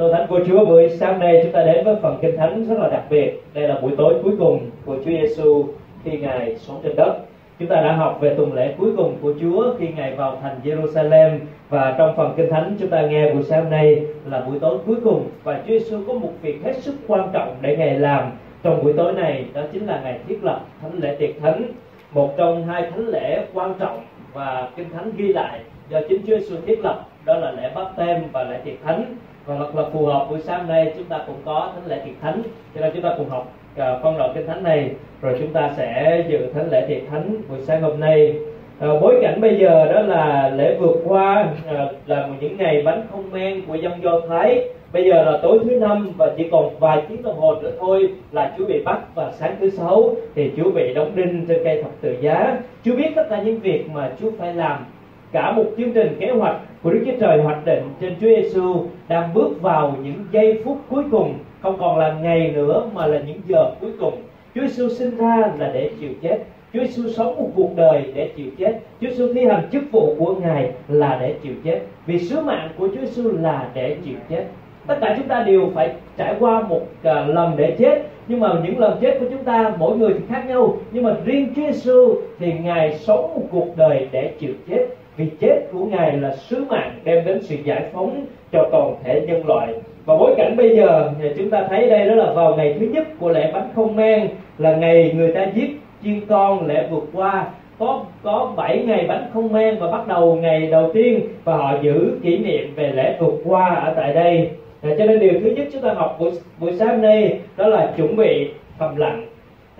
Tôi thánh của Chúa, buổi sáng nay chúng ta đến với phần kinh thánh rất là đặc biệt. Đây là buổi tối cuối cùng của Chúa Giêsu khi Ngài xuống trên đất. Chúng ta đã học về tuần lễ cuối cùng của Chúa khi Ngài vào thành Jerusalem và trong phần kinh thánh, chúng ta nghe buổi sáng nay là buổi tối cuối cùng và Chúa Giêsu có một việc hết sức quan trọng để Ngài làm trong buổi tối này, đó chính là Ngài thiết lập thánh lễ tiệc thánh một trong hai thánh lễ quan trọng và kinh thánh ghi lại do chính Chúa Giêsu thiết lập, đó là lễ báp tem và lễ tiệc thánh và thật là phù hợp buổi sáng nay chúng ta cũng có thánh lễ tiệc thánh. Cho nên chúng ta cùng học uh, phân đoạn kinh thánh này. Rồi chúng ta sẽ dự thánh lễ tiệc thánh buổi sáng hôm nay. À, bối cảnh bây giờ đó là lễ vượt qua à, là những ngày bánh không men của dân do thái. Bây giờ là tối thứ năm và chỉ còn vài tiếng đồng hồ nữa thôi là Chúa bị bắt và sáng thứ sáu thì Chúa bị đóng đinh trên cây thập tự giá. Chúa biết tất cả những việc mà Chúa phải làm cả một chương trình kế hoạch của Đức Chúa Trời hoạch định trên Chúa Giêsu đang bước vào những giây phút cuối cùng không còn là ngày nữa mà là những giờ cuối cùng. Chúa Giêsu sinh ra là để chịu chết. Chúa Giêsu sống một cuộc đời để chịu chết. Chúa Giêsu thi hành chức vụ của Ngài là để chịu chết. Vì sứ mạng của Chúa Giêsu là để chịu chết. Tất cả chúng ta đều phải trải qua một uh, lần để chết. Nhưng mà những lần chết của chúng ta mỗi người thì khác nhau. Nhưng mà riêng Chúa Giêsu thì ngài sống một cuộc đời để chịu chết vì chết của ngài là sứ mạng đem đến sự giải phóng cho toàn thể nhân loại. Và bối cảnh bây giờ chúng ta thấy đây đó là vào ngày thứ nhất của lễ bánh không men là ngày người ta giết chiên con lễ vượt qua. Có có 7 ngày bánh không men và bắt đầu ngày đầu tiên và họ giữ kỷ niệm về lễ vượt qua ở tại đây. À, cho nên điều thứ nhất chúng ta học buổi buổi sáng nay đó là chuẩn bị thầm lặng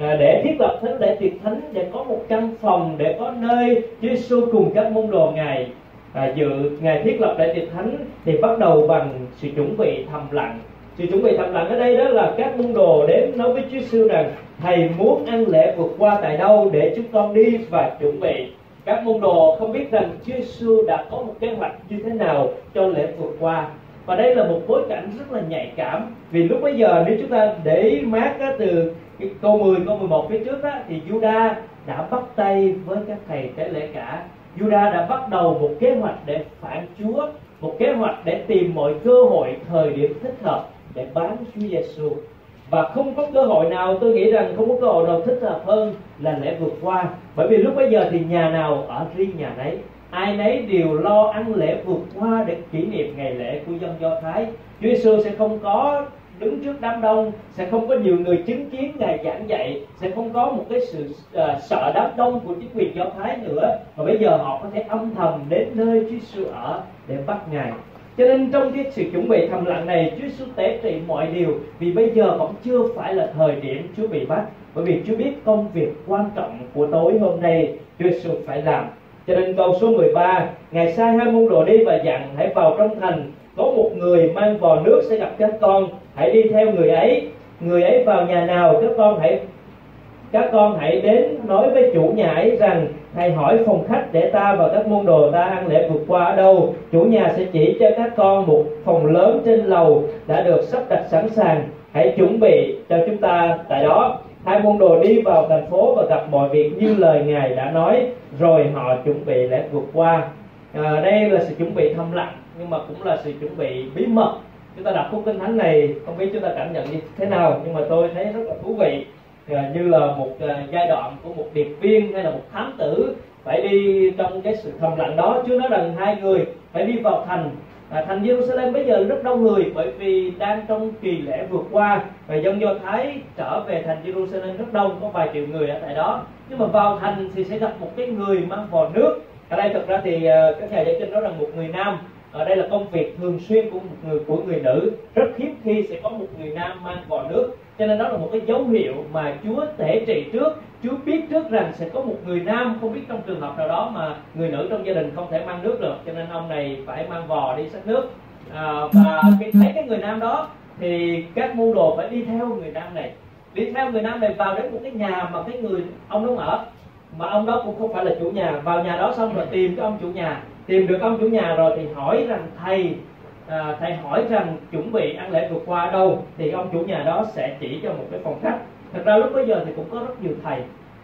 À, để thiết lập thánh lễ tiệc thánh để có một căn phòng để có nơi Chúa Giêsu cùng các môn đồ ngài. À, dự ngày thiết lập lễ tiệc thánh thì bắt đầu bằng sự chuẩn bị thầm lặng. Sự chuẩn bị thầm lặng ở đây đó là các môn đồ đến nói với Chúa Giêsu rằng thầy muốn ăn lễ vượt qua tại đâu để chúng con đi và chuẩn bị? Các môn đồ không biết rằng Chúa Giêsu đã có một kế hoạch như thế nào cho lễ vượt qua. Và đây là một bối cảnh rất là nhạy cảm vì lúc bây giờ nếu chúng ta để mát từ cái câu 10 câu 11 phía trước á, thì Juda đã bắt tay với các thầy tế lễ cả. Juda đã bắt đầu một kế hoạch để phản Chúa một kế hoạch để tìm mọi cơ hội thời điểm thích hợp để bán Chúa Giêsu và không có cơ hội nào tôi nghĩ rằng không có cơ hội nào thích hợp hơn là lễ vượt qua. Bởi vì lúc bây giờ thì nhà nào ở riêng nhà nấy. Ai nấy đều lo ăn lễ vượt qua để kỷ niệm ngày lễ của dân do thái. Chúa giêsu sẽ không có đứng trước đám đông sẽ không có nhiều người chứng kiến ngài giảng dạy sẽ không có một cái sự uh, sợ đám đông của chính quyền do thái nữa. Mà bây giờ họ có thể âm thầm đến nơi chúa giêsu ở để bắt ngài. Cho nên trong cái sự chuẩn bị thầm lặng này Chúa Giêsu tế trị mọi điều vì bây giờ vẫn chưa phải là thời điểm Chúa bị bắt. Bởi vì Chúa biết công việc quan trọng của tối hôm nay Chúa Giêsu phải làm. Cho nên câu số 13 Ngài sai hai môn đồ đi và dặn hãy vào trong thành có một người mang vò nước sẽ gặp các con. Hãy đi theo người ấy. Người ấy vào nhà nào các con hãy các con hãy đến nói với chủ nhà ấy rằng thầy hỏi phòng khách để ta và các môn đồ ta ăn lễ vượt qua ở đâu. Chủ nhà sẽ chỉ cho các con một phòng lớn trên lầu đã được sắp đặt sẵn sàng. Hãy chuẩn bị cho chúng ta tại đó. Hai môn đồ đi vào thành phố và gặp mọi việc như lời ngài đã nói. Rồi họ chuẩn bị lễ vượt qua. À, đây là sự chuẩn bị thầm lặng nhưng mà cũng là sự chuẩn bị bí mật. Chúng ta đọc khúc kinh thánh này không biết chúng ta cảm nhận như thế nào nhưng mà tôi thấy rất là thú vị. À, như là một à, giai đoạn của một điệp viên hay là một thám tử phải đi trong cái sự thầm lặng đó. Chứ nói rằng hai người phải đi vào thành. À, thành Jerusalem bây giờ rất đông người bởi vì đang trong kỳ lễ vượt qua. Và dân Do Thái trở về thành Jerusalem rất đông có vài triệu người ở tại đó. Nhưng mà vào thành thì sẽ gặp một cái người mang vò nước. Ở đây thực ra thì à, các nhà giải kinh nói rằng một người nam ở đây là công việc thường xuyên của một người của người nữ. Rất hiếm khi sẽ có một người nam mang vò nước. Cho nên đó là một cái dấu hiệu mà Chúa thể trị trước. Chúa biết trước rằng sẽ có một người nam không biết trong trường hợp nào đó mà người nữ trong gia đình không thể mang nước được. Cho nên ông này phải mang vò đi xách nước. À, và khi thấy cái người nam đó thì các môn đồ phải đi theo người nam này. Đi theo người nam này vào đến một cái nhà mà cái người ông đó ở. Mà ông đó cũng không phải là chủ nhà. Vào nhà đó xong rồi tìm cái ông chủ nhà tìm được ông chủ nhà rồi thì hỏi rằng thầy à, thầy hỏi rằng chuẩn bị ăn lễ vượt qua đâu? Thì ông chủ nhà đó sẽ chỉ cho một cái phòng khách. Thật ra lúc bây giờ thì cũng có rất nhiều thầy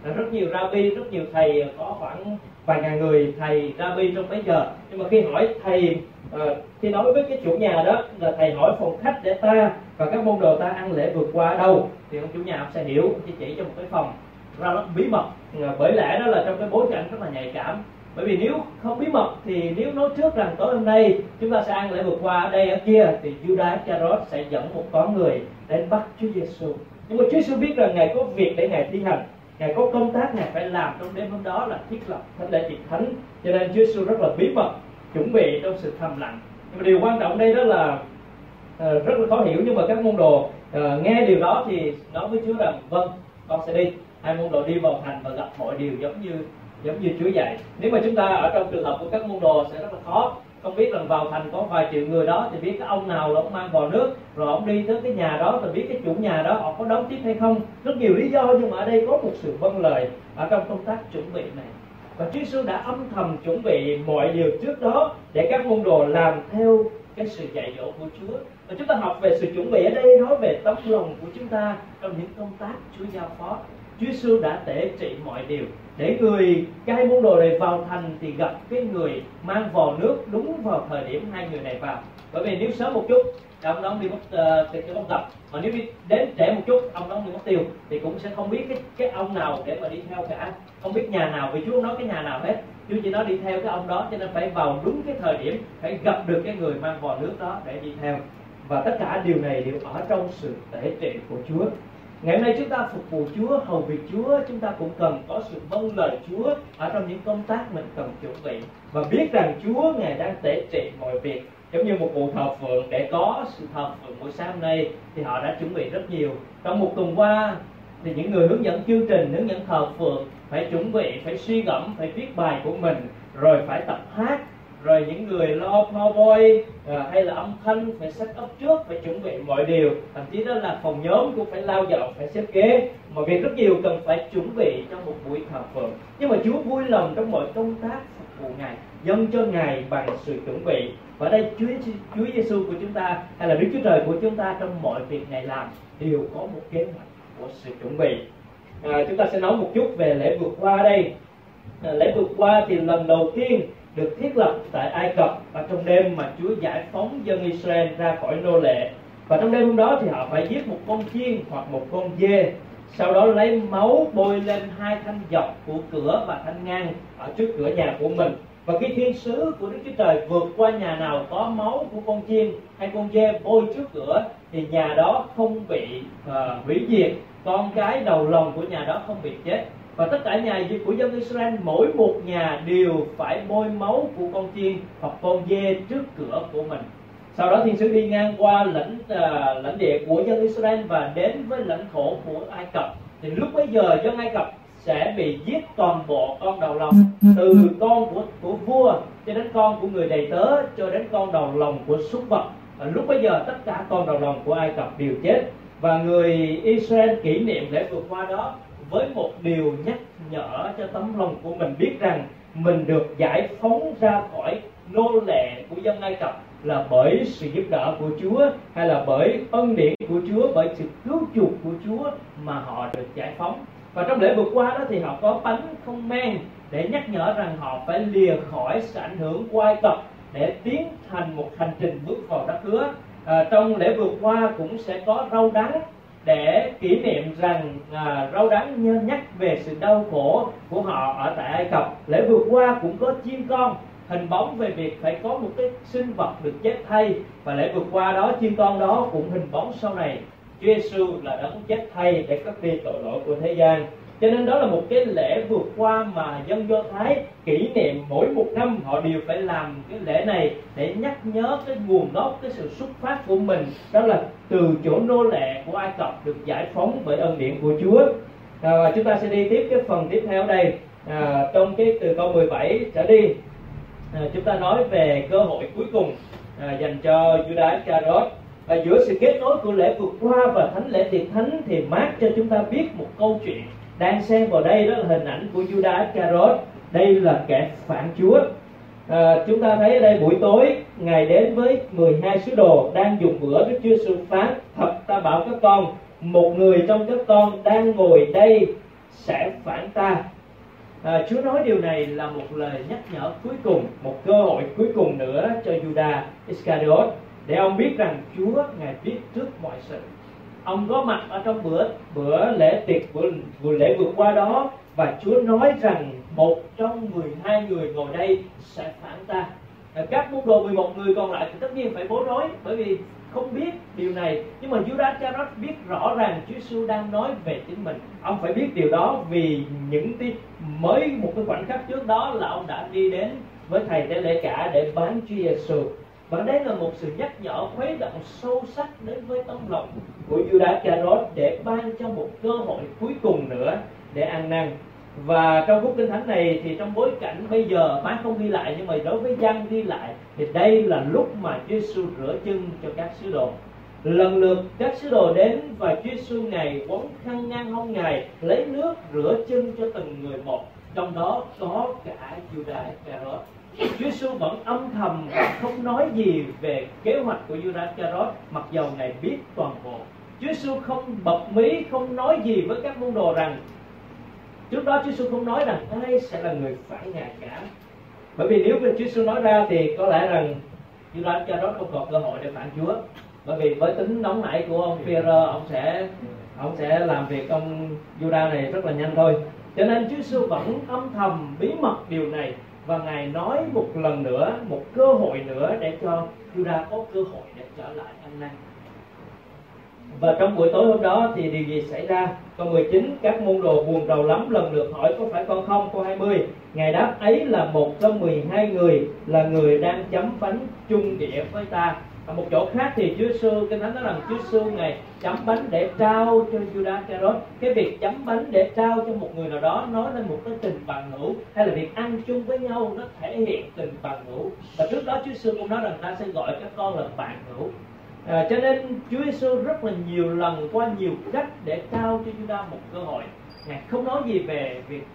à, rất nhiều rabbi rất nhiều thầy à, có khoảng vài ngàn người thầy rabbi trong mấy giờ. Nhưng mà khi hỏi thầy à, khi nói với cái chủ nhà đó là thầy hỏi phòng khách để ta và các môn đồ ta ăn lễ vượt qua đâu? Thì ông chủ nhà ông sẽ hiểu chỉ chỉ cho một cái phòng ra rất bí mật. À, bởi lẽ đó là trong cái bối cảnh rất là nhạy cảm bởi vì nếu không bí mật thì nếu nói trước rằng tối hôm nay chúng ta sẽ ăn lễ vượt qua ở đây ở kia thì Judas Iscariot sẽ dẫn một con người đến bắt Chúa Giêsu nhưng mà Chúa Giêsu biết rằng ngài có việc để ngài thi hành ngài có công tác ngài phải làm trong đêm hôm đó là thiết lập thánh lễ tiệc thánh. Cho nên Chúa Giêsu rất là bí mật chuẩn bị trong sự thầm lặng. Nhưng mà điều quan trọng đây đó là uh, rất là khó hiểu nhưng mà các môn đồ uh, nghe điều đó thì nói với Chúa rằng vâng con sẽ đi. Hai môn đồ đi vào thành và gặp mọi điều giống như giống như Chúa dạy. Nếu mà chúng ta ở trong trường hợp của các môn đồ sẽ rất là khó. Không biết là vào thành có vài triệu người đó thì biết cái ông nào là ông mang vào nước, rồi ông đi tới cái nhà đó rồi biết cái chủ nhà đó họ có đón tiếp hay không. Rất nhiều lý do, nhưng mà ở đây có một sự vâng lời ở trong công tác chuẩn bị này. Và Chúa Giêsu đã âm thầm chuẩn bị mọi điều trước đó để các môn đồ làm theo cái sự dạy dỗ của Chúa. Và chúng ta học về sự chuẩn bị ở đây, nói về tấm lòng của chúng ta trong những công tác Chúa giao phó. Chúa Giêsu đã tể trị mọi điều để người cái môn đồ này vào thành thì gặp cái người mang vò nước đúng vào thời điểm hai người này vào. Bởi vì nếu sớm một chút ông đó đi mất uh, thì không gặp mà nếu đi đến trễ một chút ông đó đi mất tiêu thì cũng sẽ không biết cái cái ông nào để mà đi theo cả. Không biết nhà nào vì chúa không nói cái nhà nào hết. Chúa chỉ nói đi theo cái ông đó cho nên phải vào đúng cái thời điểm phải gặp được cái người mang vò nước đó để đi theo. Và tất cả điều này đều ở trong sự tể trị của chúa ngày hôm nay chúng ta phục vụ Chúa, hầu việc Chúa, chúng ta cũng cần có sự vâng lời Chúa ở trong những công tác mình cần chuẩn bị và biết rằng Chúa ngài đang tể trị mọi việc. Giống như một vụ thờ phượng để có sự thờ phượng buổi sáng hôm nay thì họ đã chuẩn bị rất nhiều. Trong một tuần qua thì những người hướng dẫn chương trình, hướng dẫn thờ phượng phải chuẩn bị, phải suy gẫm, phải viết bài của mình, rồi phải tập hát rồi những người lo PowerPoint à, ờ, hay là âm thanh phải set up trước phải chuẩn bị mọi điều. Thậm chí đó là phòng nhóm cũng phải lao dọn phải xếp kế. Mọi việc rất nhiều cần phải chuẩn bị trong một buổi thờ phượng. Nhưng mà Chúa vui lòng trong mọi công tác phục vụ ngài dâng cho ngài bằng sự chuẩn bị. Và đây Chúa Chúa Giêsu của chúng ta hay là Đức Chúa Trời của chúng ta trong mọi việc ngài làm đều có một kế hoạch của sự chuẩn bị. À, chúng ta sẽ nói một chút về lễ vượt qua đây. À, lễ vượt qua thì lần đầu tiên được thiết lập tại Ai Cập và trong đêm mà Chúa giải phóng dân Israel ra khỏi nô lệ. Và trong đêm hôm đó thì họ phải giết một con chiên hoặc một con dê. Sau đó lấy máu bôi lên hai thanh dọc của cửa và thanh ngang ở trước cửa nhà của mình. Và khi thiên sứ của Đức Chúa Trời vượt qua nhà nào có máu của con chiên hay con dê bôi trước cửa thì nhà đó không bị uh, hủy diệt. Con cái đầu lòng của nhà đó không bị chết và tất cả nhà của dân Israel mỗi một nhà đều phải bôi máu của con chiên hoặc con dê trước cửa của mình. Sau đó thiên sứ đi ngang qua lãnh uh, lãnh địa của dân Israel và đến với lãnh thổ của Ai Cập. Thì lúc bấy giờ dân Ai Cập sẽ bị giết toàn bộ con đầu lòng từ con của của vua cho đến con của người đầy tớ cho đến con đầu lòng của súc vật. Và lúc bấy giờ tất cả con đầu lòng của Ai Cập đều chết. Và người Israel kỷ niệm lễ vượt qua đó với một điều nhắc nhở cho tấm lòng của mình biết rằng mình được giải phóng ra khỏi nô lệ của dân Ai Cập là bởi sự giúp đỡ của Chúa hay là bởi ân điển của Chúa bởi sự cứu chuộc của Chúa mà họ được giải phóng. Và trong lễ vừa qua đó thì họ có bánh không men để nhắc nhở rằng họ phải lìa khỏi sự ảnh hưởng của Ai Cập để tiến thành một hành trình bước vào đất hứa. À, trong lễ vừa qua cũng sẽ có rau đắng để kỷ niệm rằng à, rau đắng nhắc về sự đau khổ của họ ở tại Ai Cập. Lễ vượt qua cũng có chiên con hình bóng về việc phải có một cái sinh vật được chết thay. Và lễ vượt qua đó chiên con đó cũng hình bóng sau này. Chúa Giêsu là đấng chết thay để cất đi tội lỗi của thế gian cho nên đó là một cái lễ vượt qua mà dân do thái kỷ niệm mỗi một năm họ đều phải làm cái lễ này để nhắc nhớ cái nguồn gốc cái sự xuất phát của mình. Đó là từ chỗ nô lệ của ai cập được giải phóng bởi ân điển của chúa. À, chúng ta sẽ đi tiếp cái phần tiếp theo đây. À, trong cái từ câu 17 trở đi à, chúng ta nói về cơ hội cuối cùng à, dành cho Judas Iscariot. Và giữa sự kết nối của lễ vượt qua và thánh lễ tiệc thánh thì mát cho chúng ta biết một câu chuyện đang xen vào đây đó là hình ảnh của Judas Iscariot. Đây là kẻ phản Chúa. À, chúng ta thấy ở đây buổi tối ngài đến với 12 sứ đồ đang dùng bữa Đức Chúa Giêsu phán. Thật ta bảo các con một người trong các con đang ngồi đây sẽ phản ta. À, Chúa nói điều này là một lời nhắc nhở cuối cùng một cơ hội cuối cùng nữa cho Judas Iscariot. Để ông biết rằng Chúa ngài biết trước mọi sự ông có mặt ở trong bữa bữa lễ tiệc bữa, bữa lễ vừa qua đó và Chúa nói rằng một trong 12 người ngồi đây sẽ phản ta. Các môn đồ 11 người còn lại thì tất nhiên phải bối rối bởi vì không biết điều này. Nhưng mà Judas Iscariot biết rõ ràng Chúa Giêsu đang nói về chính mình. Ông phải biết điều đó vì những tí, mới một cái khoảnh khắc trước đó là ông đã đi đến với thầy tế lễ cả để bán Chúa Giêsu và đây là một sự nhắc nhở khuấy động sâu sắc đến với tâm lòng của Judas Iscariot để ban cho một cơ hội cuối cùng nữa để ăn năn. Và trong khúc kinh thánh này thì trong bối cảnh bây giờ bán không ghi lại, nhưng mà đối với dân ghi lại, thì đây là lúc mà Chúa Giêsu rửa chân cho các sứ đồ. Lần lượt các sứ đồ đến và Chúa Giêsu ngày quấn khăn ngang hông ngài, lấy nước rửa chân cho từng người một. Trong đó có cả Judas Iscariot. Chúa Giêsu vẫn âm thầm và không nói gì về kế hoạch của Judas Iscariot, mặc dầu ngài biết toàn bộ. Chúa Giêsu không bật mí không nói gì với các môn đồ rằng trước đó Chúa Giêsu không nói rằng ai sẽ là người phản ngài cả. Bởi vì nếu Chúa Giêsu nói ra thì có lẽ rằng Judas đó không còn cơ hội để phản Chúa. Bởi vì với tính nóng nảy của ông Peter, ông sẽ ông sẽ làm việc ông Judas này rất là nhanh thôi. Cho nên Chúa Giêsu vẫn âm thầm bí mật điều này và ngài nói một lần nữa một cơ hội nữa để cho Juda có cơ hội để trở lại ăn năn và trong buổi tối hôm đó thì điều gì xảy ra? Câu 19 các môn đồ buồn rầu lắm lần lượt hỏi có phải con không? Câu 20 ngài đáp ấy là một trong 12 người là người đang chấm bánh chung địa với ta. Ở một chỗ khác thì Chúa Sư, kinh thánh nói rằng Chúa Sư ngài chấm bánh để trao cho Judas Iscariot cái việc chấm bánh để trao cho một người nào đó nói lên một cái tình bằng hữu hay là việc ăn chung với nhau nó thể hiện tình bằng hữu. Và trước đó Chúa Sư cũng nói rằng ta sẽ gọi các con là bạn hữu à, cho nên Chúa Giêsu rất là nhiều lần qua nhiều cách để trao cho ta một cơ hội. Ngài không nói gì về việc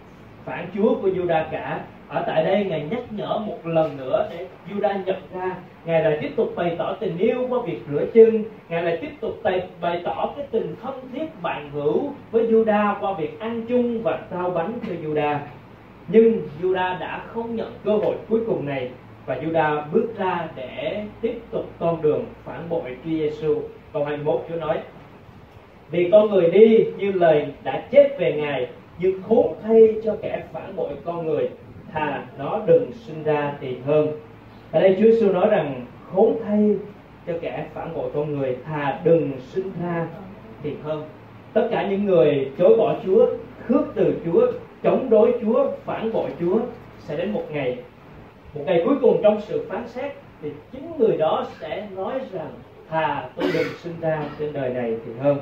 phản chúa của Juda cả. Ở tại đây ngài nhắc nhở một lần nữa để Juda nhận ra. Ngài lại tiếp tục bày tỏ tình yêu qua việc rửa chân. Ngài lại tiếp tục bày, bày tỏ cái tình thân thiết bạn hữu với Juda qua việc ăn chung và trao bánh cho Juda. Nhưng Juda đã không nhận cơ hội cuối cùng này và Juda bước ra để tiếp tục con đường phản bội Chúa Giêsu. Câu 21 Chúa nói: Vì con người đi như lời đã chết về Ngài, nhưng khốn thay cho kẻ phản bội con người, thà nó đừng sinh ra thì hơn. Ở đây Chúa Giêsu nói rằng khốn thay cho kẻ phản bội con người, thà đừng sinh ra thì hơn. Tất cả những người chối bỏ Chúa, khước từ Chúa, chống đối Chúa, phản bội Chúa sẽ đến một ngày một ngày cuối cùng trong sự phán xét, thì chính người đó sẽ nói rằng, thà tôi đừng sinh ra trên đời này thì hơn.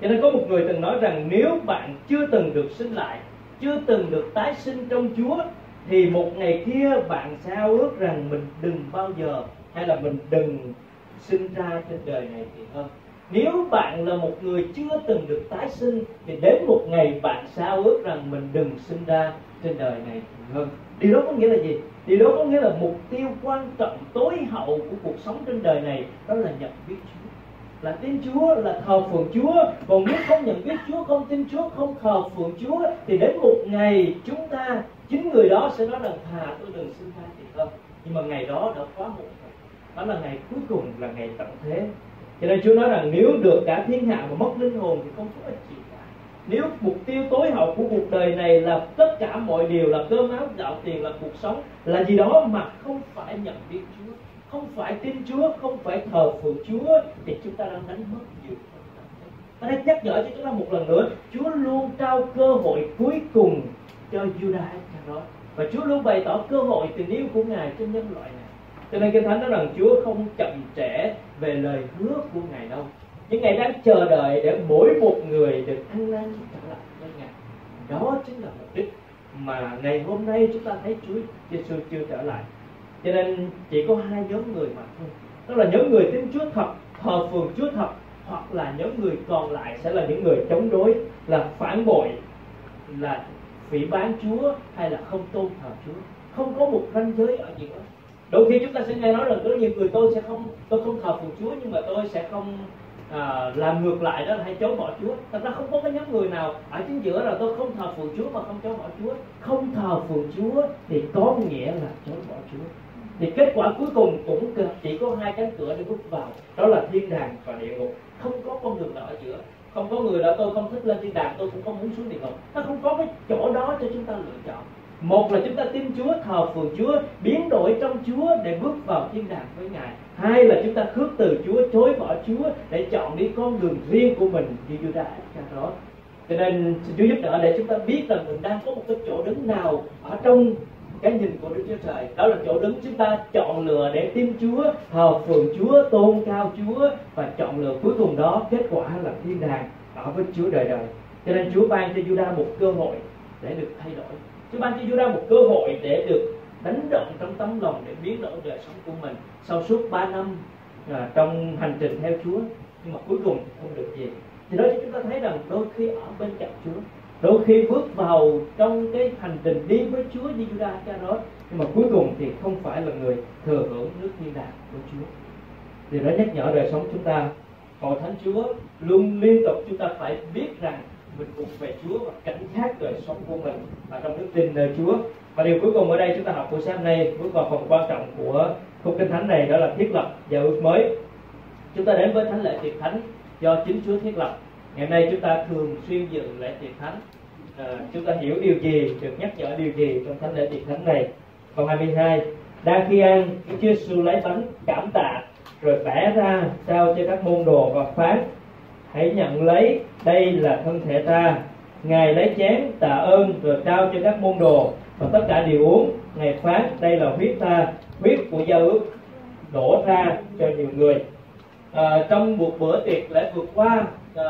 Cho nên có một người từng nói rằng, nếu bạn chưa từng được sinh lại, chưa từng được tái sinh trong chúa, thì một ngày kia bạn sẽ ao ước rằng mình đừng bao giờ, hay là mình đừng sinh ra trên đời này thì hơn. Nếu bạn là một người chưa từng được tái sinh, thì đến một ngày bạn sẽ ao ước rằng mình đừng sinh ra trên đời này thì hơn. Điều đó có nghĩa là gì? Điều đó có nghĩa là mục tiêu quan trọng tối hậu của cuộc sống trên đời này đó là nhận biết Chúa. Là tin Chúa, là thờ phượng Chúa. Còn nếu không nhận biết Chúa, không tin Chúa, không thờ phượng Chúa, thì đến một ngày chúng ta, chính người đó sẽ nói rằng, thà tôi đừng sinh ra thì hơn nhưng mà ngày đó đã quá muộn rồi. Đó là ngày cuối cùng, là ngày tận thế. Cho nên Chúa nói rằng, nếu được cả thiên hạ mà mất linh hồn thì không có ích gì nếu mục tiêu tối hậu của cuộc đời này là tất cả mọi điều, là cơm áo gạo tiền, là cuộc sống, là gì đó mà không phải nhận biết Chúa, không phải tin Chúa, không phải thờ phượng Chúa, thì chúng ta đang đánh mất nhiều ta đang nhắc nhở cho chúng ta một lần nữa, Chúa luôn trao cơ hội cuối cùng cho Judas Iscariot. Và Chúa luôn bày tỏ cơ hội tình yêu của Ngài cho nhân loại này. Cho nên kinh thánh nói rằng Chúa không chậm trễ về lời hứa của Ngài đâu những ngày đang chờ đợi để mỗi một người được ăn năn trở lại với ngài. Đó chính là mục đích mà ngày hôm nay chúng ta thấy Chúa Giêsu chưa trở lại. Cho nên chỉ có hai nhóm người mà thôi. Đó là nhóm người tin Chúa thật thờ phượng Chúa thật hoặc là nhóm người còn lại sẽ là những người chống đối là phản bội là phỉ bán Chúa hay là không tôn thờ Chúa. Không có một ranh giới ở gì đó đôi khi chúng ta sẽ nghe nói rằng, có nhiều người tôi sẽ không tôi không thờ phượng Chúa nhưng mà tôi sẽ không à, làm ngược lại đó là hay chối bỏ Chúa. Thật ra không có cái nhóm người nào ở chính giữa là tôi không thờ phượng Chúa mà không chối bỏ Chúa. Không thờ phượng Chúa thì có nghĩa là chối bỏ Chúa. Thì kết quả cuối cùng cũng chỉ có hai cánh cửa để bước vào. Đó là thiên đàng và địa ngục. Không có con đường nào ở giữa. Không có người là tôi không thích lên thiên đàng tôi cũng không muốn xuống địa ngục. Nó không có cái chỗ đó cho chúng ta lựa chọn một là chúng ta tin Chúa, thờ phượng Chúa, biến đổi trong Chúa để bước vào thiên đàng với Ngài. Hai là chúng ta khước từ Chúa, chối bỏ Chúa để chọn đi con đường riêng của mình như Judas đó. Cho nên, xin Chúa giúp đỡ để chúng ta biết rằng mình đang có một cái chỗ đứng nào ở trong cái nhìn của Đức Chúa Trời. Đó là chỗ đứng chúng ta chọn lựa để tin Chúa, thờ phượng Chúa, tôn cao Chúa và chọn lựa cuối cùng đó kết quả là thiên đàng ở với Chúa đời đời. Cho nên Chúa ban cho Judas một cơ hội để được thay đổi. Chúa ban cho Judah một cơ hội để được đánh động trong tấm lòng để biến đổi đời sống của mình. Sau suốt 3 năm à, trong hành trình theo Chúa nhưng mà cuối cùng không được gì. Thì đó chúng ta thấy rằng đôi khi ở bên cạnh Chúa đôi khi bước vào trong cái hành trình đi với Chúa như Judah Iscariot nhưng mà cuối cùng thì không phải là người thừa hưởng nước thiên đàng của Chúa. Thì đó nhắc nhở đời sống chúng ta. Hội thánh Chúa luôn liên tục chúng ta phải biết rằng mình thuộc về Chúa và cảnh giác đời sống của mình và trong đức tin nơi Chúa. Và điều cuối cùng ở đây chúng ta học buổi sáng nay bước vào phần quan trọng của khung kinh thánh này đó là thiết lập và ước mới. Chúng ta đến với thánh lễ tiệc thánh do chính Chúa thiết lập. Ngày nay chúng ta thường xuyên dự lễ tiệc thánh. À, chúng ta hiểu điều gì được nhắc nhở điều gì trong thánh lễ tiệc thánh này. Câu 22 đang khi ăn Chúa Giêsu lấy bánh cảm tạ rồi bẻ ra trao cho các môn đồ và phán hãy nhận lấy đây là thân thể ta. Ngài lấy chén tạ ơn rồi trao cho các môn đồ và tất cả đều uống. Ngài phán đây là huyết ta. Huyết của giao ước đổ ra cho nhiều người. À, trong một bữa tiệc lễ vượt qua à,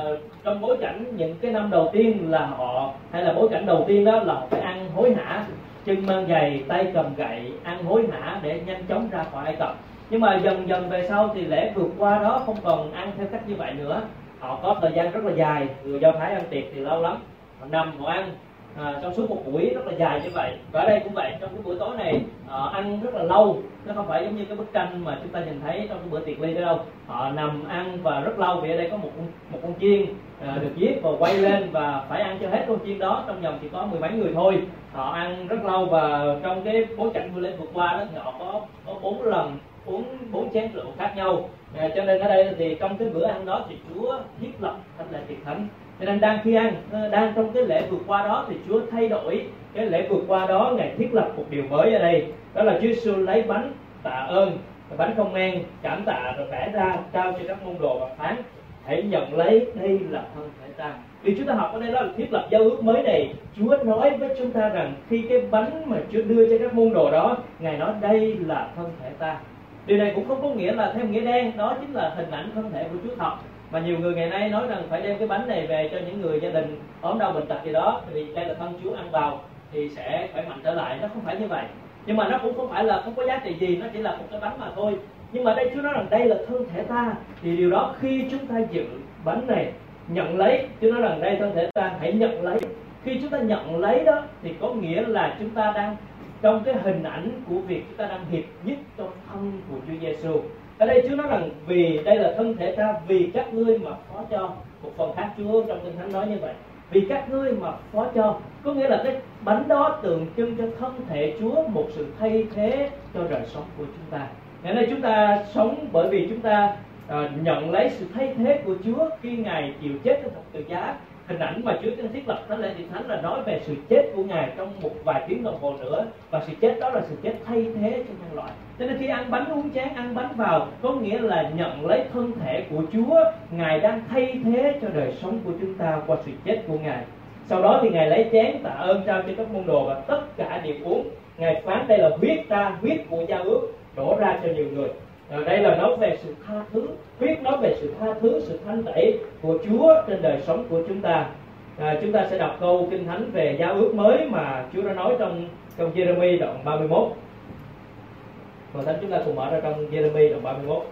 trong bối cảnh những cái năm đầu tiên là họ hay là bối cảnh đầu tiên đó là họ phải ăn hối hả. Chân mang giày tay cầm gậy ăn hối hả để nhanh chóng ra khỏi ai cập nhưng mà dần dần về sau thì lễ vượt qua đó không còn ăn theo cách như vậy nữa họ có thời gian rất là dài người do thái ăn tiệc thì lâu lắm. Họ nằm họ ăn à, trong suốt một buổi rất là dài như vậy. Và ở đây cũng vậy trong cái buổi tối này họ ăn rất là lâu. Nó không phải giống như cái bức tranh mà chúng ta nhìn thấy trong cái bữa tiệc ly đâu. Họ nằm ăn và rất lâu vì ở đây có một một con chiên à, được giết và quay lên và phải ăn cho hết con chiên đó. Trong vòng chỉ có mười mấy người thôi. Họ ăn rất lâu và trong cái bối cảnh vừa lên vượt qua đó thì họ có có bốn lần uống bốn chén rượu khác nhau à, cho nên ở đây thì trong cái bữa ăn đó thì Chúa thiết lập thành là tiệc thánh. Cho nên đang khi ăn ờ, đang trong cái lễ vượt qua đó thì Chúa thay đổi cái lễ vượt qua đó ngài thiết lập một điều mới ở đây. Đó là Chúa Giêsu lấy bánh tạ ơn bánh không men cảm tạ rồi bẻ ra trao cho các môn đồ và phán. Hãy nhận lấy đây là thân thể ta. Vì chúng ta học ở đây đó là thiết lập giao ước mới này. Chúa nói với chúng ta rằng khi cái bánh mà Chúa đưa cho các môn đồ đó ngài nói đây là thân thể ta điều này cũng không có nghĩa là theo nghĩa đen, đó chính là hình ảnh thân thể của Chúa thật. Mà nhiều người ngày nay nói rằng phải đem cái bánh này về cho những người gia đình ốm đau bệnh tật gì đó vì đây là thân Chúa ăn vào thì sẽ khỏe mạnh trở lại. Nó không phải như vậy. Nhưng mà nó cũng không phải là không có giá trị gì, nó chỉ là một cái bánh mà thôi. Nhưng mà đây Chúa nói rằng đây là thân thể ta, thì điều đó khi chúng ta giữ bánh này, nhận lấy, Chúa nói rằng đây thân thể ta, hãy nhận lấy. Khi chúng ta nhận lấy đó, thì có nghĩa là chúng ta đang trong cái hình ảnh của việc chúng ta đang hiệp nhất trong thân của Chúa Giêsu ở đây Chúa nói rằng vì đây là thân thể ta vì các ngươi mà phó cho. Một phần khác Chúa trong kinh thánh nói như vậy vì các ngươi mà phó cho. Có nghĩa là cái bánh đó tượng trưng cho thân thể Chúa một sự thay thế cho đời sống của chúng ta. Ngày nay chúng ta sống bởi vì chúng ta uh, nhận lấy sự thay thế của Chúa khi Ngài chịu chết trên thập tự giá hình ảnh mà Chúa Kinh thiết lập thánh lễ điện thánh là nói về sự chết của Ngài trong một vài tiếng đồng hồ nữa. Và sự chết đó là sự chết thay thế cho nhân loại. Cho nên khi ăn bánh uống chén, ăn bánh vào, có nghĩa là nhận lấy thân thể của Chúa, Ngài đang thay thế cho đời sống của chúng ta qua sự chết của Ngài. Sau đó thì Ngài lấy chén tạ ơn trao cho các môn đồ và tất cả đều uống. Ngài phán đây là huyết ta huyết của gia ước, đổ ra cho nhiều người. Ở đây là nói về sự tha thứ quyết nói về sự tha thứ sự thanh tẩy của Chúa trên đời sống của chúng ta. À, chúng ta sẽ đọc câu kinh thánh về giao ước mới mà Chúa đã nói trong trong Jeremy đoạn 31 Còn thánh chúng ta cùng mở ra trong Jeremy đoạn 31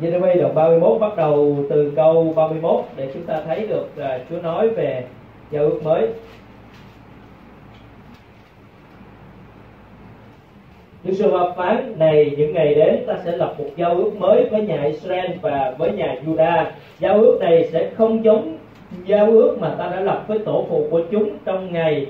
Jeremy đoạn 31 bắt đầu từ câu 31 để chúng ta thấy được uh, Chúa nói về giao ước mới Đức giê va phán này những ngày đến ta sẽ lập một giao ước mới với nhà Israel và với nhà Juda. Giao ước này sẽ không giống giao ước mà ta đã lập với tổ phụ của chúng trong ngày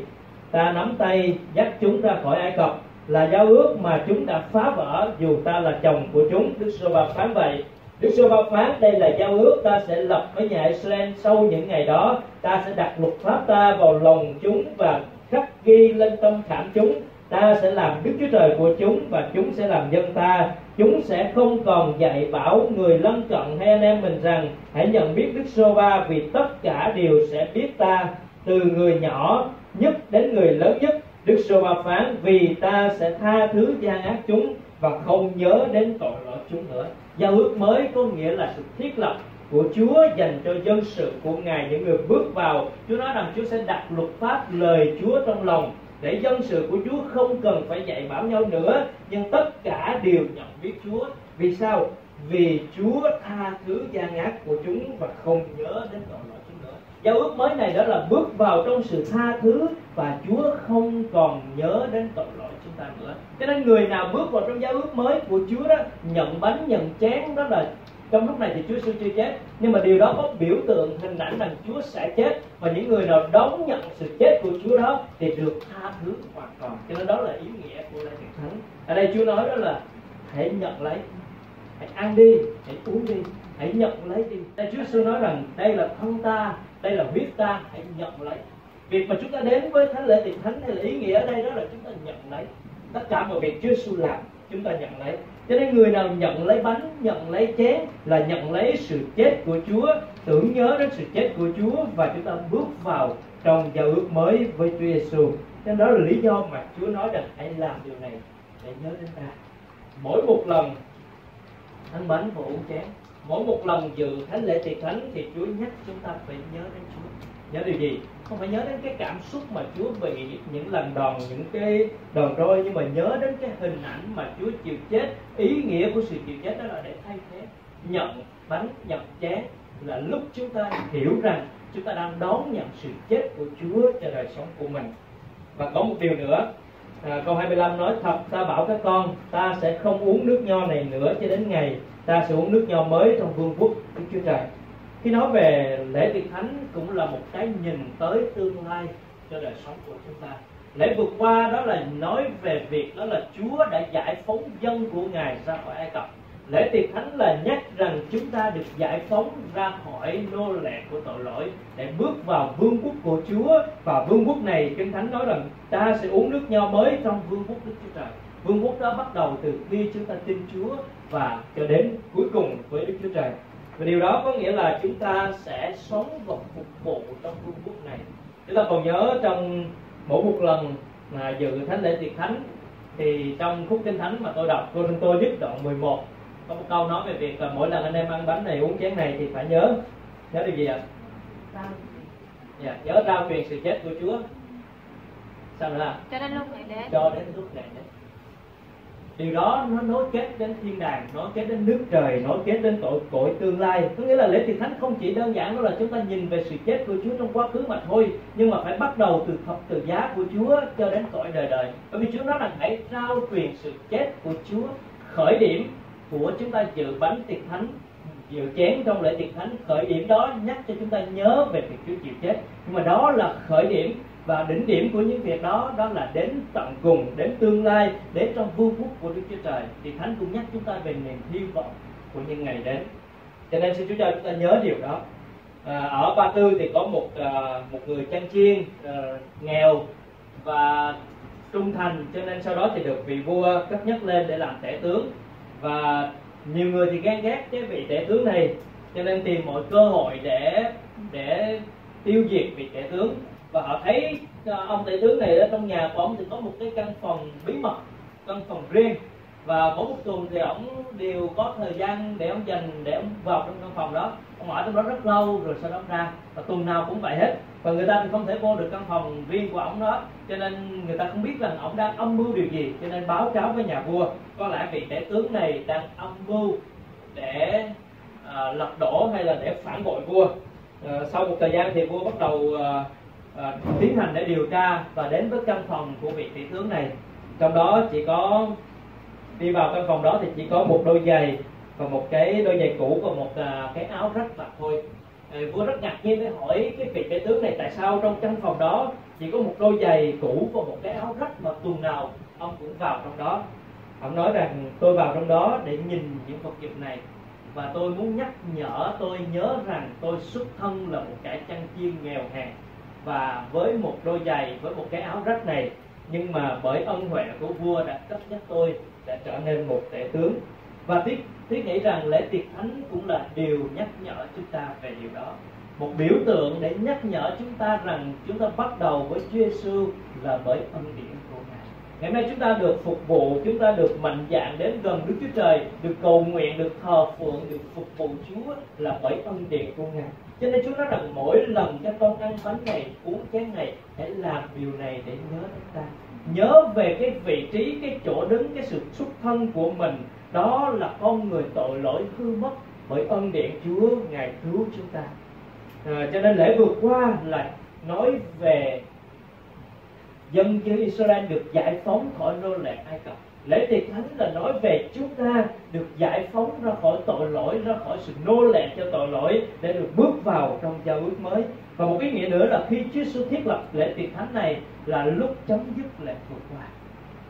ta nắm tay dắt chúng ra khỏi Ai Cập là giao ước mà chúng đã phá vỡ dù ta là chồng của chúng. Đức Sô va phán vậy. Đức giê va phán đây là giao ước, ta sẽ lập với nhà Israel sau những ngày đó ta sẽ đặt luật pháp ta vào lòng chúng và khắc ghi lên tâm khảm chúng ta sẽ làm Đức Chúa Trời của chúng và chúng sẽ làm dân ta. Chúng sẽ không còn dạy bảo người lân cận hay anh em mình rằng, hãy nhận biết Đức Sô Va vì tất cả đều sẽ biết ta từ người nhỏ nhất đến người lớn nhất. Đức Sô Va phán, vì ta sẽ tha thứ gian ác chúng và không nhớ đến tội lỗi chúng nữa. Giao ước mới có nghĩa là sự thiết lập của Chúa dành cho dân sự của Ngài, những người bước vào. Chúa nói rằng Chúa sẽ đặt luật pháp lời Chúa trong lòng để dân sự của Chúa không cần phải dạy bảo nhau nữa. Nhưng tất cả đều nhận biết Chúa. Vì sao? Vì Chúa tha thứ gian ác của chúng và không nhớ đến tội lỗi giao ước mới này đó là bước vào trong sự tha thứ và Chúa không còn nhớ đến tội lỗi chúng ta nữa. Cho nên người nào bước vào trong giao ước mới của Chúa đó, nhận bánh, nhận chén, đó là trong lúc này thì Chúa sẽ chưa chết. Nhưng mà điều đó có biểu tượng, hình ảnh rằng Chúa sẽ chết. Và những người nào đón nhận sự chết của Chúa đó thì được tha thứ hoàn toàn. Cho nên đó là ý nghĩa của lễ tiệc thánh. Ở đây Chúa nói đó là hãy nhận lấy, hãy ăn đi, hãy uống đi, hãy nhận lấy đi. Đây Chúa sư nói rằng đây là thân ta đây là huyết ta, hãy nhận lấy. Việc mà chúng ta đến với thánh lễ tiệc thánh hay là ý nghĩa ở đây đó là chúng ta nhận lấy. Tất cả mọi việc Chúa Giêsu làm, chúng ta nhận lấy. Cho nên người nào nhận lấy bánh, nhận lấy chén là nhận lấy sự chết của Chúa, tưởng nhớ đến sự chết của Chúa và chúng ta bước vào trong giao ước mới với Chúa Giêsu. Nên đó là lý do mà Chúa nói rằng hãy làm điều này để nhớ đến ta. Mỗi một lần ăn bánh và uống chén mỗi một lần dự thánh lễ tiệc thánh thì Chúa nhắc chúng ta phải nhớ đến Chúa. Nhớ điều gì? Không phải nhớ đến cái cảm xúc mà Chúa bị những lần đòn những cái đòn roi nhưng mà nhớ đến cái hình ảnh mà Chúa chịu chết. Ý nghĩa của sự chịu chết đó là để thay thế. Nhận bánh nhận chén là lúc chúng ta hiểu rằng chúng ta đang đón nhận sự chết của Chúa cho đời sống của mình. Và có một điều nữa à, câu 25 nói thật ta bảo các con ta sẽ không uống nước nho này nữa cho đến ngày ta sẽ uống nước nho mới trong vương quốc của Chúa Trời. Khi nói về lễ tiệc thánh cũng là một cái nhìn tới tương lai cho đời sống của chúng ta. Lễ vượt qua đó là nói về việc đó là Chúa đã giải phóng dân của Ngài ra khỏi Ai Cập. Lễ tiệc thánh là nhắc rằng chúng ta được giải phóng ra khỏi nô lệ của tội lỗi để bước vào vương quốc của Chúa. Và vương quốc này kinh thánh nói rằng ta sẽ uống nước nho mới trong vương quốc Đức Chúa Trời vương quốc đó bắt đầu từ khi chúng ta tin Chúa và cho đến cuối cùng với Đức Chúa Trời. Và điều đó có nghĩa là chúng ta sẽ sống và phục vụ trong vương quốc này. Chúng ta còn nhớ trong mỗi một lần mà dự thánh lễ tiệc thánh thì trong khúc kinh thánh mà tôi đọc cô tôi nhất đoạn 11 có một câu nói về việc là mỗi lần anh em ăn bánh này uống chén này thì phải nhớ nhớ điều gì ạ? Dạ, nhớ trao truyền sự chết của Chúa. Sao nữa cho đến lúc này đến. Cho đến lúc này đến điều đó nó nối kết đến thiên đàng, nối kết đến nước trời, nối kết đến tội cội tương lai. Có nghĩa là lễ tiệc thánh không chỉ đơn giản đó là chúng ta nhìn về sự chết của Chúa trong quá khứ mà thôi, nhưng mà phải bắt đầu từ thập tự giá của Chúa cho đến cõi đời đời. Bởi vì Chúa nói rằng hãy trao truyền sự chết của Chúa khởi điểm của chúng ta dự bánh tiệc thánh, dự chén trong lễ tiệc thánh khởi điểm đó nhắc cho chúng ta nhớ về việc Chúa chịu chết. Nhưng mà đó là khởi điểm và đỉnh điểm của những việc đó đó là đến tận cùng đến tương lai đến trong vương quốc của Đức Chúa Trời. Thì Thánh cũng nhắc chúng ta về niềm hy vọng của những ngày đến. Cho nên xin Chúa cho chúng ta nhớ điều đó. À, ở Ba Tư thì có một à, một người chăn chiên à, nghèo và trung thành. Cho nên sau đó thì được vị vua cất nhắc lên để làm tể tướng. Và nhiều người thì ghen ghét cái vị tể tướng này. Cho nên tìm mọi cơ hội để để tiêu diệt vị tể tướng và họ thấy ờ, ông đại tướng này ở trong nhà của ông thì có một cái căn phòng bí mật căn phòng riêng. Và mỗi một tuần thì ông đều có thời gian để ông dành để ông vào trong căn phòng đó. Ông ở trong đó rất lâu rồi sau đó ra và tuần nào cũng vậy hết. Và người ta thì không thể vô được căn phòng riêng của ông đó. Cho nên người ta không biết rằng ông đang âm mưu điều gì cho nên báo cáo với nhà vua. Có lẽ vị tể tướng này đang âm mưu để uh, lật đổ hay là để phản bội vua. Uh, sau một thời gian thì vua bắt đầu uh, à, tiến hành để điều tra và đến với căn phòng của vị tỷ tướng này. Trong đó chỉ có đi vào căn phòng đó thì chỉ có một đôi giày và một cái đôi giày cũ và một à, cái áo rách mặc thôi. À, vua rất ngạc nhiên để hỏi cái vị tỷ tướng này tại sao trong căn phòng đó chỉ có một đôi giày cũ và một cái áo rách mà tuần nào ông cũng vào trong đó. Ông nói rằng tôi vào trong đó để nhìn những vật dụng này và tôi muốn nhắc nhở tôi nhớ rằng tôi xuất thân là một kẻ chăn chiên nghèo hèn và với một đôi giày với một cái áo rách này nhưng mà bởi ân huệ của vua đã cấp nhắc tôi đã trở nên một tể tướng và tiếc tiếc nghĩ rằng lễ tiệc thánh cũng là điều nhắc nhở chúng ta về điều đó một biểu tượng để nhắc nhở chúng ta rằng chúng ta bắt đầu với Chúa Giêsu là bởi ân điển của Ngài. Ngày nay chúng ta được phục vụ, chúng ta được mạnh dạn đến gần Đức Chúa Trời, được cầu nguyện, được thờ phượng, được phục vụ Chúa là bởi ân điển của Ngài. Cho nên Chúa nói rằng mỗi lần cho con ăn bánh này, uống chén này, hãy làm điều này để nhớ đến ta. Nhớ về cái vị trí, cái chỗ đứng, cái sự xuất thân của mình. Đó là con người tội lỗi hư mất bởi ân điển Chúa, Ngài cứu chúng ta à, cho nên lễ vượt qua là nói về dân dân Israel được giải phóng khỏi nô lệ Ai Cập lễ tiệc thánh là nói về chúng ta được giải phóng ra khỏi tội lỗi, ra khỏi sự nô lệ cho tội lỗi để được bước vào trong giao ước mới. Và một ý nghĩa nữa là khi Chúa Giêsu thiết lập lễ tiệc thánh này là lúc chấm dứt lễ vượt qua.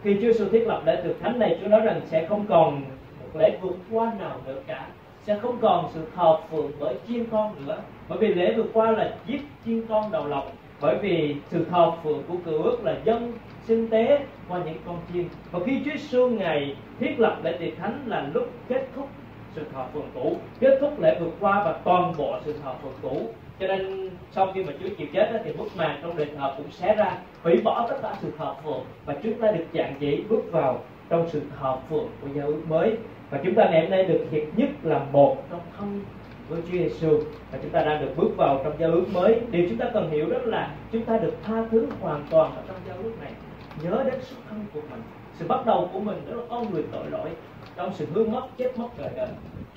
Khi Chúa Giêsu thiết lập lễ tiệc thánh này, Chúa nói rằng sẽ không còn một lễ vượt qua nào nữa cả. Sẽ không còn sự thờ phượng bởi chiên con nữa. Bởi vì lễ vượt qua là giết chiên con đầu lòng. Bởi vì sự thờ phượng của cựu ước là dân sinh tế qua những con chiên và khi Chúa Giêsu ngày thiết lập lễ tiệc thánh là lúc kết thúc sự thờ phượng cũ, kết thúc lễ vượt qua và toàn bộ sự thờ phượng cũ. Cho nên sau khi mà Chúa chịu chết thì bức màn trong đền thờ cũng xé ra, hủy bỏ tất cả sự thờ phượng và chúng ta được dạng dĩ bước vào trong sự thờ phượng của giáo ước mới. Và chúng ta ngày hôm nay được hiệp nhất là một trong thân với Chúa Giêsu và chúng ta đang được bước vào trong giao ước mới. Điều chúng ta cần hiểu đó là chúng ta được tha thứ hoàn toàn ở trong giao ước này nhớ đến xuất thân của mình. Sự bắt đầu của mình đó là con người tội lỗi. Trong sự hư mất, chết mất đời đời.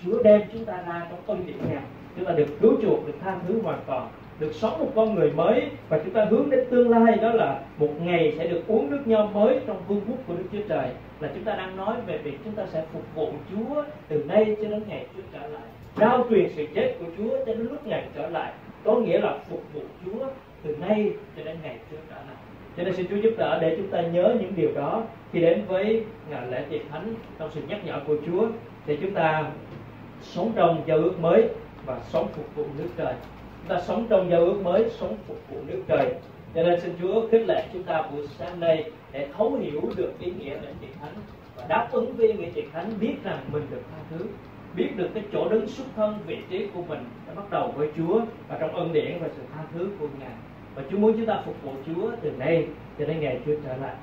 Chúa đem chúng ta ra trong ân điển ngài chúng ta được cứu chuộc, được tha thứ hoàn toàn, được sống một con người mới. Và chúng ta hướng đến tương lai, đó là một ngày sẽ được uống nước nho mới trong vương quốc của Đức Chúa Trời. Là chúng ta đang nói về việc chúng ta sẽ phục vụ Chúa từ nay cho đến ngày Chúa trở lại. Trao truyền sự chết của Chúa cho đến lúc ngày trở lại. Có nghĩa là phục vụ Chúa từ nay cho đến ngày Chúa trở lại cho nên xin Chúa giúp đỡ để chúng ta nhớ những điều đó. Khi đến với ngày lễ tiệc thánh, trong sự nhắc nhở của Chúa, thì chúng ta sống trong giao ước mới và sống phục vụ nước trời. Chúng ta sống trong giao ước mới, sống phục vụ nước trời. Cho nên xin Chúa khích lệ chúng ta buổi sáng nay để thấu hiểu được ý nghĩa lễ tiệc thánh và đáp ứng với nghĩa tiệc thánh, biết rằng mình được tha thứ, biết được cái chỗ đứng xuất thân, vị trí của mình đã bắt đầu với Chúa và trong ân điển và sự tha thứ của Ngài và Chúa muốn chúng ta phục vụ Chúa từ nay cho đến ngày Chúa trở lại.